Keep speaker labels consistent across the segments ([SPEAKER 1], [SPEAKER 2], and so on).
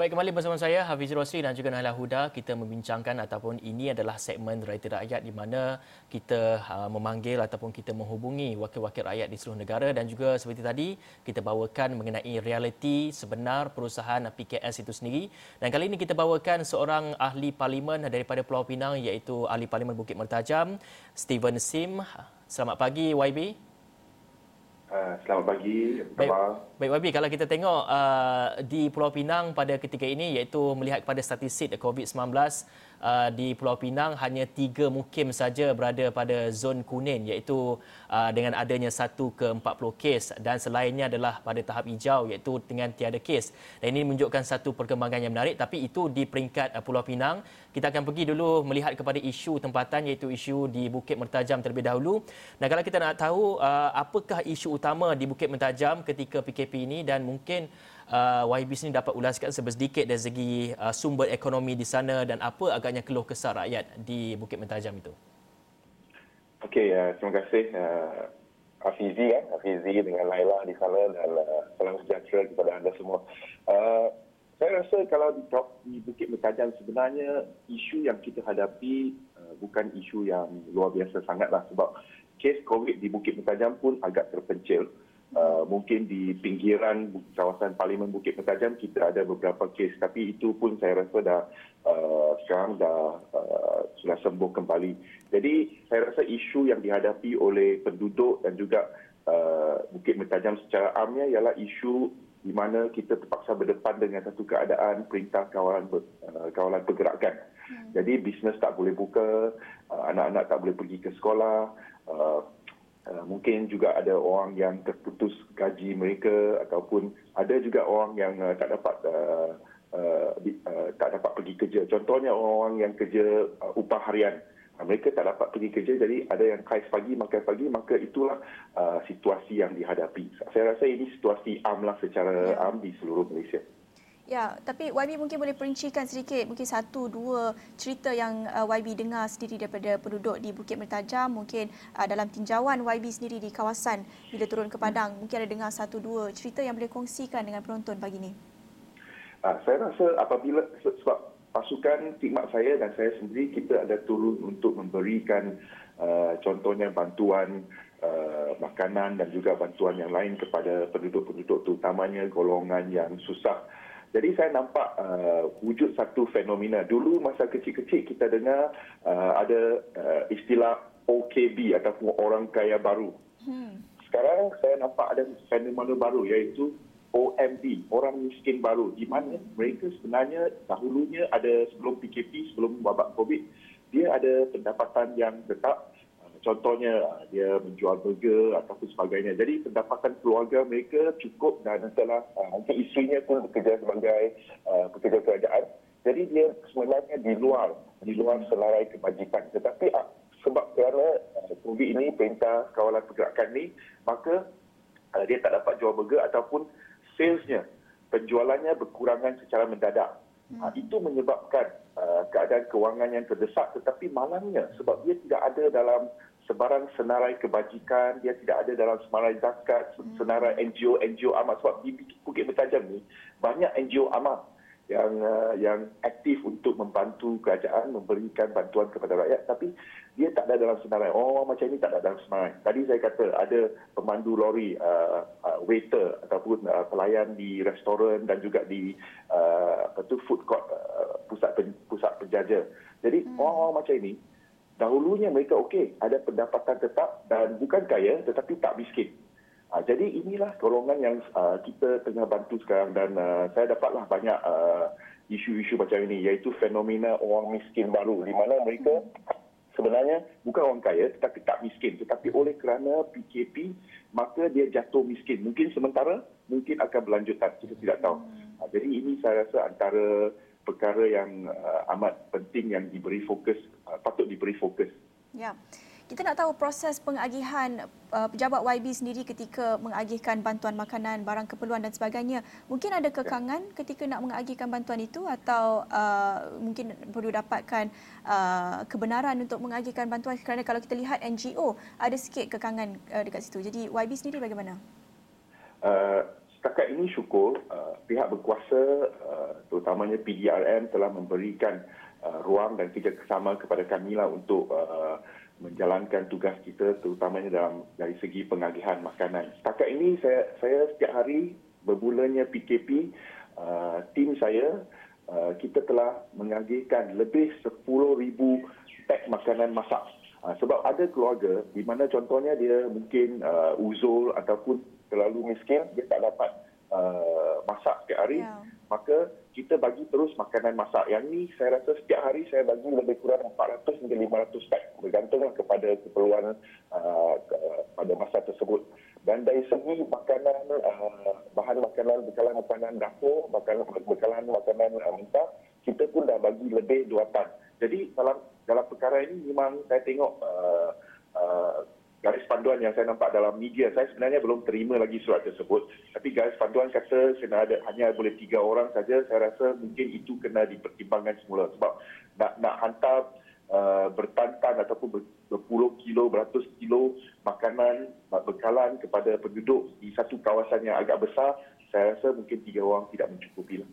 [SPEAKER 1] Baik, kembali bersama saya Hafiz Rosri dan juga Nailah Huda. Kita membincangkan ataupun ini adalah segmen Rakyat Rakyat di mana kita uh, memanggil ataupun kita menghubungi wakil-wakil rakyat di seluruh negara dan juga seperti tadi kita bawakan mengenai realiti sebenar perusahaan PKS itu sendiri. Dan kali ini kita bawakan seorang ahli parlimen daripada Pulau Pinang iaitu ahli parlimen Bukit Mertajam, Steven Sim. Selamat pagi YB.
[SPEAKER 2] Uh, selamat pagi.
[SPEAKER 1] Baik, baik Wabi, kalau kita tengok uh, di Pulau Pinang pada ketika ini iaitu melihat kepada statistik COVID-19 uh, di Pulau Pinang hanya tiga mukim saja berada pada zon kuning iaitu uh, dengan adanya satu ke 40 kes dan selainnya adalah pada tahap hijau iaitu dengan tiada kes. Dan ini menunjukkan satu perkembangan yang menarik tapi itu di peringkat uh, Pulau Pinang. Kita akan pergi dulu melihat kepada isu tempatan iaitu isu di Bukit Mertajam terlebih dahulu. Dan kalau kita nak tahu apakah isu utama di Bukit Mertajam ketika PKP ini dan mungkin uh, YB sini dapat ulaskan sedikit dari segi uh, sumber ekonomi di sana dan apa agaknya keluh kesah rakyat di Bukit Mentajam itu.
[SPEAKER 2] Okey, uh, terima kasih uh, Afizi ya, Afizi dengan Laila di sana dan uh, salam sejahtera kepada anda semua. Uh, saya rasa kalau di, di Bukit Mentajam sebenarnya isu yang kita hadapi uh, bukan isu yang luar biasa sangatlah sebab kes COVID di Bukit Mentajam pun agak terpencil. Uh, mungkin di pinggiran kawasan Parlimen Bukit Mertajam kita ada beberapa kes tapi itu pun saya rasa dah uh, sekarang dah uh, sudah sembuh kembali. Jadi saya rasa isu yang dihadapi oleh penduduk dan juga uh, Bukit Mertajam secara amnya ialah isu di mana kita terpaksa berdepan dengan satu keadaan perintah kawalan uh, kawalan pergerakan. Hmm. Jadi bisnes tak boleh buka, uh, anak-anak tak boleh pergi ke sekolah, uh, Uh, mungkin juga ada orang yang terputus gaji mereka ataupun ada juga orang yang uh, tak dapat uh, uh, uh, tak dapat pergi kerja. Contohnya orang-orang yang kerja uh, upah harian. Uh, mereka tak dapat pergi kerja jadi ada yang kais pagi makan pagi maka itulah uh, situasi yang dihadapi. Saya rasa ini situasi amlah secara ya. am di seluruh Malaysia.
[SPEAKER 3] Ya, tapi YB mungkin boleh perincikan sedikit, mungkin satu, dua cerita yang uh, YB dengar sendiri daripada penduduk di Bukit Mertajam, mungkin uh, dalam tinjauan YB sendiri di kawasan bila turun ke Padang, mungkin ada dengar satu, dua cerita yang boleh kongsikan dengan penonton pagi ini.
[SPEAKER 2] Uh, saya rasa apabila sebab pasukan khidmat saya dan saya sendiri, kita ada turun untuk memberikan uh, contohnya bantuan uh, makanan dan juga bantuan yang lain kepada penduduk-penduduk terutamanya golongan yang susah jadi saya nampak uh, wujud satu fenomena. Dulu masa kecil-kecil kita dengar uh, ada uh, istilah OKB ataupun orang kaya baru. Hmm. Sekarang saya nampak ada fenomena baru iaitu OMB, orang miskin baru. Di mana mereka sebenarnya dahulunya ada sebelum PKP, sebelum wabak COVID, dia ada pendapatan yang tetap contohnya ah, dia menjual burger ataupun sebagainya. Jadi pendapatan keluarga mereka cukup dan setelah uh, mungkin isterinya pun bekerja sebagai uh, pekerja kerajaan. Jadi dia sebenarnya di luar di luar selarai kebajikan. Tetapi sebab kerana COVID ini perintah kawalan pergerakan ini maka dia tak dapat jual burger ataupun salesnya penjualannya berkurangan secara mendadak. Hmm. Uh, itu menyebabkan uh, keadaan kewangan yang terdesak tetapi malangnya sebab dia tidak ada dalam sebarang senarai kebajikan, dia tidak ada dalam senarai zakat, hmm. senarai NGO, NGO amat. Sebab di Bukit Bertajam ni, banyak NGO amat yang uh, yang aktif untuk membantu kerajaan memberikan bantuan kepada rakyat tapi dia tak ada dalam senarai oh macam ini tak ada dalam senarai tadi saya kata ada pemandu lori uh, uh, waiter ataupun uh, pelayan di restoran dan juga di uh, apa tu food court uh, pusat pen, pusat penjaja jadi hmm. orang-orang macam ini dahulunya mereka okey, ada pendapatan tetap dan bukan kaya tetapi tak miskin. Uh, jadi inilah golongan yang uh, kita tengah bantu sekarang dan uh, saya dapatlah banyak uh, isu-isu macam ini iaitu fenomena orang miskin baru di mana mereka sebenarnya bukan orang kaya tetapi tak miskin tetapi oleh kerana PKP maka dia jatuh miskin mungkin sementara mungkin akan berlanjutan kita tidak tahu. Uh, jadi ini saya rasa antara perkara yang uh, amat penting yang diberi fokus uh, patut diberi fokus.
[SPEAKER 3] Ya. Kita nak tahu proses pengagihan uh, pejabat YB sendiri ketika mengagihkan bantuan makanan, barang keperluan dan sebagainya. Mungkin ada kekangan ketika nak mengagihkan bantuan itu atau uh, mungkin perlu dapatkan uh, kebenaran untuk mengagihkan bantuan kerana kalau kita lihat NGO ada sikit kekangan uh, dekat situ. Jadi YB sendiri bagaimana?
[SPEAKER 2] Uh, setakat ini syukur uh, pihak berkuasa uh, terutamanya PDRM telah memberikan uh, ruang dan kerjasama kepada kami lah untuk uh, menjalankan tugas kita terutamanya dalam dari segi pengagihan makanan. Setakat ini saya saya setiap hari bermulanya PKP uh, tim saya uh, kita telah mengagihkan lebih 10,000 pack makanan masak. Uh, sebab ada keluarga di mana contohnya dia mungkin uh, uzur ataupun terlalu miskin, dia tak dapat uh, masak setiap hari. Yeah. Maka kita bagi terus makanan masak. Yang ni saya rasa setiap hari saya bagi lebih kurang 400 hingga 500 pack. Bergantunglah kepada keperluan uh, pada masa tersebut. Dan dari segi makanan, uh, bahan makanan, bekalan makanan dapur, bekalan, bekalan makanan uh, mentah, kita pun dah bagi lebih 2 tan. Jadi dalam dalam perkara ini memang saya tengok uh, uh, garis panduan yang saya nampak dalam media. Saya sebenarnya belum terima lagi surat tersebut. Tapi garis panduan kata kena ada hanya boleh tiga orang saja. Saya rasa mungkin itu kena dipertimbangkan semula. Sebab nak nak hantar uh, bertantan ataupun berpuluh kilo, beratus kilo makanan, bekalan kepada penduduk di satu kawasan yang agak besar, saya rasa mungkin tiga orang tidak mencukupi. Lah.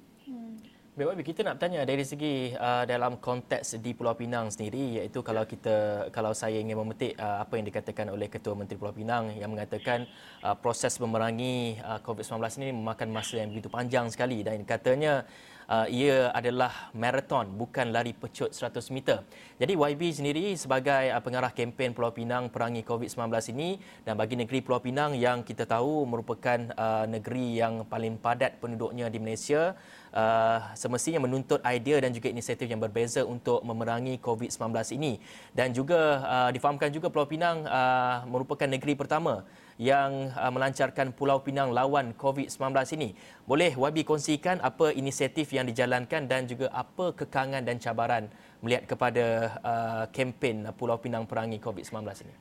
[SPEAKER 1] Baik, kita nak bertanya dari segi uh, dalam konteks di Pulau Pinang sendiri iaitu kalau kita kalau saya ingin memetik uh, apa yang dikatakan oleh Ketua Menteri Pulau Pinang yang mengatakan uh, proses memerangi uh, COVID-19 ini memakan masa yang begitu panjang sekali. Dan katanya uh, ia adalah maraton bukan lari pecut 100 meter. Jadi YB sendiri sebagai uh, pengarah kempen Pulau Pinang perangi COVID-19 ini dan bagi negeri Pulau Pinang yang kita tahu merupakan uh, negeri yang paling padat penduduknya di Malaysia uh, semestinya menuntut idea dan juga inisiatif yang berbeza untuk memerangi COVID-19 ini dan juga uh, difahamkan juga Pulau Pinang uh, merupakan negeri pertama yang uh, melancarkan Pulau Pinang lawan COVID-19 ini. Boleh Wabi kongsikan apa inisiatif yang dijalankan dan juga apa kekangan dan cabaran melihat kepada uh, kempen Pulau Pinang perangi COVID-19 ini?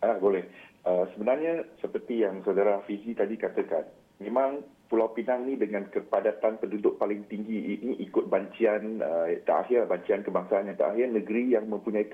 [SPEAKER 2] Ah, boleh. Uh, sebenarnya seperti yang saudara Fizi tadi katakan, memang Pulau Pinang ni dengan kepadatan penduduk paling tinggi ini ikut bancian uh, terakhir, bancian kebangsaan yang terakhir, negeri yang mempunyai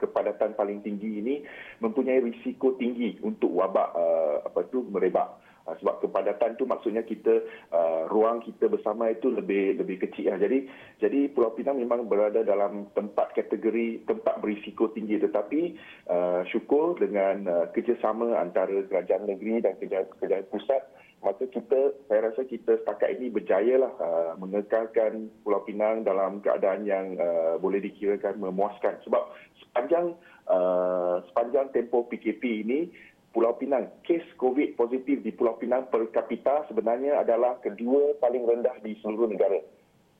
[SPEAKER 2] kepadatan paling tinggi ini mempunyai risiko tinggi untuk wabak uh, apa tu merebak. Uh, sebab kepadatan tu maksudnya kita uh, ruang kita bersama itu lebih lebih kecil lah. Jadi jadi Pulau Pinang memang berada dalam tempat kategori tempat berisiko tinggi tetapi uh, syukur dengan uh, kerjasama antara kerajaan negeri dan kerajaan, kerajaan pusat maka kita saya rasa kita setakat ini berjaya lah uh, mengekalkan Pulau Pinang dalam keadaan yang uh, boleh dikirakan memuaskan sebab sepanjang uh, sepanjang tempoh PKP ini Pulau Pinang kes COVID positif di Pulau Pinang per kapita sebenarnya adalah kedua paling rendah di seluruh negara.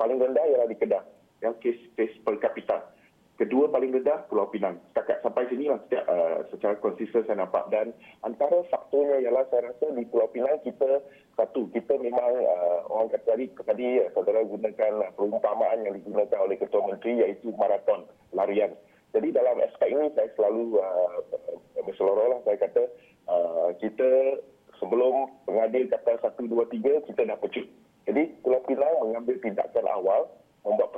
[SPEAKER 2] Paling rendah ialah di Kedah yang kes kes per kapita kedua paling rendah Pulau Pinang. Setakat sampai sini lah setiap, uh, secara konsisten saya nampak. Dan antara faktornya ialah saya rasa di Pulau Pinang kita, satu, kita memang uh, orang kata tadi, tadi uh, saudara gunakan uh, perumpamaan yang digunakan oleh Ketua Menteri iaitu maraton larian. Jadi dalam aspek ini saya selalu uh, berseloroh lah saya kata uh, kita sebelum pengadil kata satu, dua, tiga kita dah pecut. Jadi Pulau Pinang mengambil tindakan awal membuat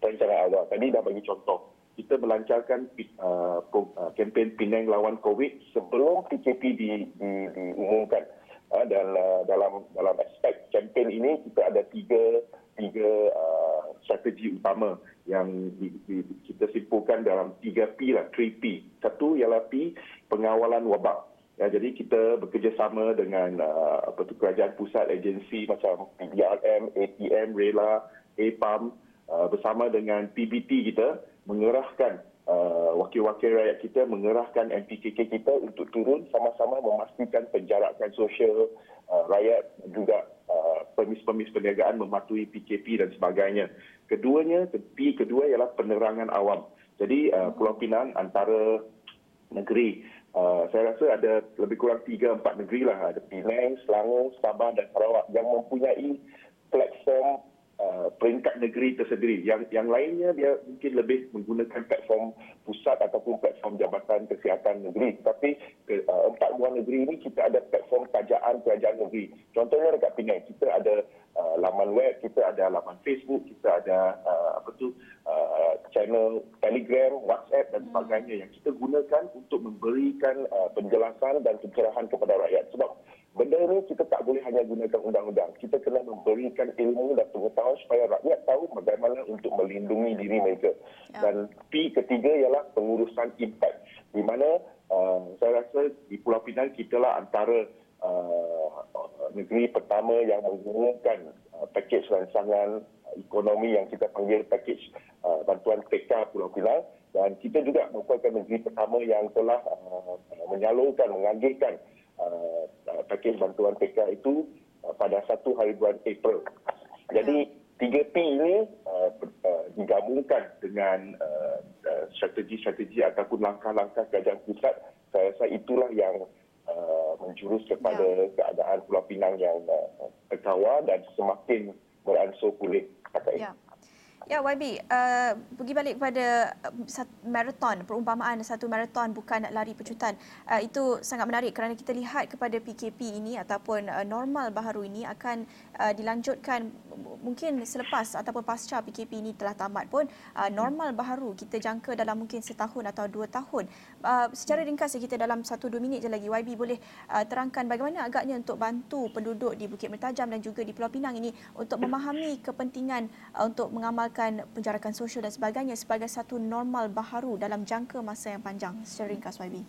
[SPEAKER 2] perancangan awal. Tadi dah bagi contoh. Kita melancarkan uh, uh, kempen Penang lawan COVID sebelum PKP di, di, diumumkan. Uh, dan uh, dalam dalam aspek kempen ini kita ada tiga tiga uh, strategi utama yang di, di, kita simpulkan dalam tiga P lah, 3P. Satu ialah P, pengawalan wabak. Ya, jadi kita bekerjasama dengan uh, apa tu kerajaan pusat agensi macam PDRM, ATM, RELA, APAM, bersama dengan PBT kita mengerahkan uh, wakil-wakil rakyat kita mengerahkan MPKK kita untuk turun sama-sama memastikan penjarakan sosial uh, rakyat juga uh, permis-permis perniagaan mematuhi PKP dan sebagainya. Keduanya, P kedua ialah penerangan awam. Jadi uh, Pulau Pinang antara negeri Uh, saya rasa ada lebih kurang 3-4 negeri lah. Ada Penang, Selangor, Sabah dan Sarawak yang mempunyai platform Uh, peringkat negeri tersendiri. Yang yang lainnya dia mungkin lebih menggunakan platform pusat ataupun platform Jabatan Kesihatan Negeri. Tapi uh, empat buah negeri ini kita ada platform tajaan kerajaan negeri. Contohnya dekat Penang kita ada uh, laman web, kita ada laman Facebook, kita ada uh, apa tu uh, channel Telegram, WhatsApp dan sebagainya yang kita gunakan untuk memberikan uh, penjelasan dan pencerahan kepada rakyat. Sebab
[SPEAKER 4] benda ni kita tak boleh hanya gunakan undang-undang. Kita kena memberikan ilmu dan pengetahuan supaya rakyat tahu bagaimana untuk melindungi diri mereka. Ya. Dan P ketiga ialah pengurusan impact. Di mana uh, saya rasa di Pulau Pinang kita lah antara uh, negeri pertama yang menggunakan uh, pakej rancangan ekonomi yang kita panggil pakej uh, bantuan PK Pulau Pinang dan kita juga merupakan negeri pertama yang telah uh, menyalurkan, mengagihkan uh, uh pakej bantuan PK itu uh, pada satu hari bulan April. Jadi tiga P ini uh, uh, digabungkan dengan uh, uh, strategi-strategi ataupun langkah-langkah kerajaan pusat. Saya rasa itulah yang uh, menjurus kepada ya. keadaan Pulau Pinang yang uh, terkawal dan semakin beransur pulih. Ya.
[SPEAKER 3] Ya YB, uh, pergi balik kepada uh, maraton, perumpamaan satu maraton bukan lari pecutan. Uh, itu sangat menarik kerana kita lihat kepada PKP ini ataupun uh, normal baharu ini akan uh, dilanjutkan mungkin selepas ataupun pasca PKP ini telah tamat pun uh, normal baharu kita jangka dalam mungkin setahun atau dua tahun. Uh, secara ringkas kita dalam satu dua minit je lagi YB boleh uh, terangkan bagaimana agaknya untuk bantu penduduk di Bukit Mertajam dan juga di Pulau Pinang ini untuk memahami kepentingan uh, untuk mengamalkan melakukan penjarakan sosial dan sebagainya sebagai satu normal baharu dalam jangka masa yang panjang secara ringkas YB?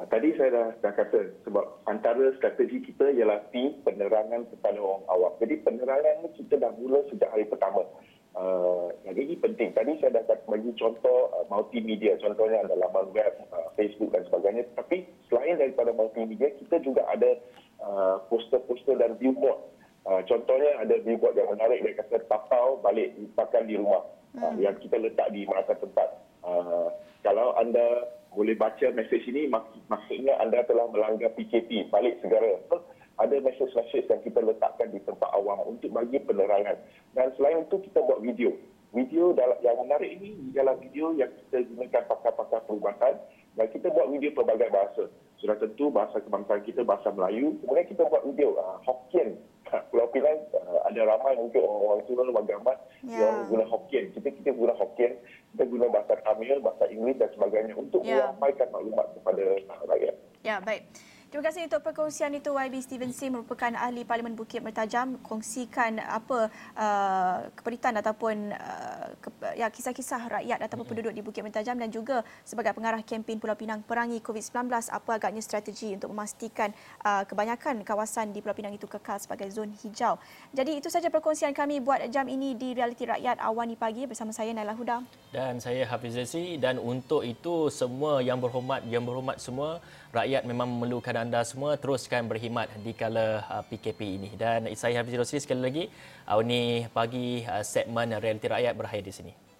[SPEAKER 2] Ah, tadi saya dah, dah kata sebab antara strategi kita ialah P, penerangan kepada orang awam. Jadi penerangan ni kita dah mula sejak hari pertama. Uh, yang ini penting. Tadi saya dah bagi contoh uh, multimedia. Contohnya ada laman web, uh, Facebook dan sebagainya. Tapi selain daripada multimedia, kita juga ada uh, poster-poster dan billboard Uh, contohnya ada billboard yang menarik dia kata tapau balik makan di rumah uh, hmm. uh, yang kita letak di mana tempat. Uh, kalau anda boleh baca mesej ini mak- maksudnya anda telah melanggar PKP balik segera. So, ada mesej-mesej yang kita letakkan di tempat awam untuk bagi penerangan. Dan selain itu kita buat video. Video yang menarik ini ialah video yang kita gunakan pakar-pakar perubatan dan kita buat video pelbagai bahasa. Sudah tentu bahasa kebangsaan kita bahasa Melayu. Kemudian kita buat video uh, Hokkien Pulau Pinang uh, ada ramai mungkin orang-orang tua warga amat yeah. yang guna Hokkien. Kita kita guna Hokkien, kita guna bahasa Tamil, bahasa Inggeris dan sebagainya untuk yeah. menyampaikan maklumat kepada rakyat.
[SPEAKER 3] Ya, baik. Terima kasih untuk perkongsian itu YB Steven Sim merupakan ahli Parlimen Bukit Mertajam kongsikan apa uh, keperitan ataupun uh, ya kisah-kisah rakyat ataupun penduduk di Bukit Mertajam dan juga sebagai pengarah kempen Pulau Pinang perangi COVID-19 apa agaknya strategi untuk memastikan uh, kebanyakan kawasan di Pulau Pinang itu kekal sebagai zon hijau. Jadi itu saja perkongsian kami buat jam ini di Realiti Rakyat Awani Pagi bersama saya Naila Huda
[SPEAKER 1] dan saya Hafiz Zaisi dan untuk itu semua yang berhormat yang berhormat semua rakyat memang memerlukan anda semua teruskan berkhidmat di kala uh, PKP ini. Dan saya Hafiz Rosli sekali lagi, uh, ini pagi uh, segmen Realiti Rakyat berakhir di sini.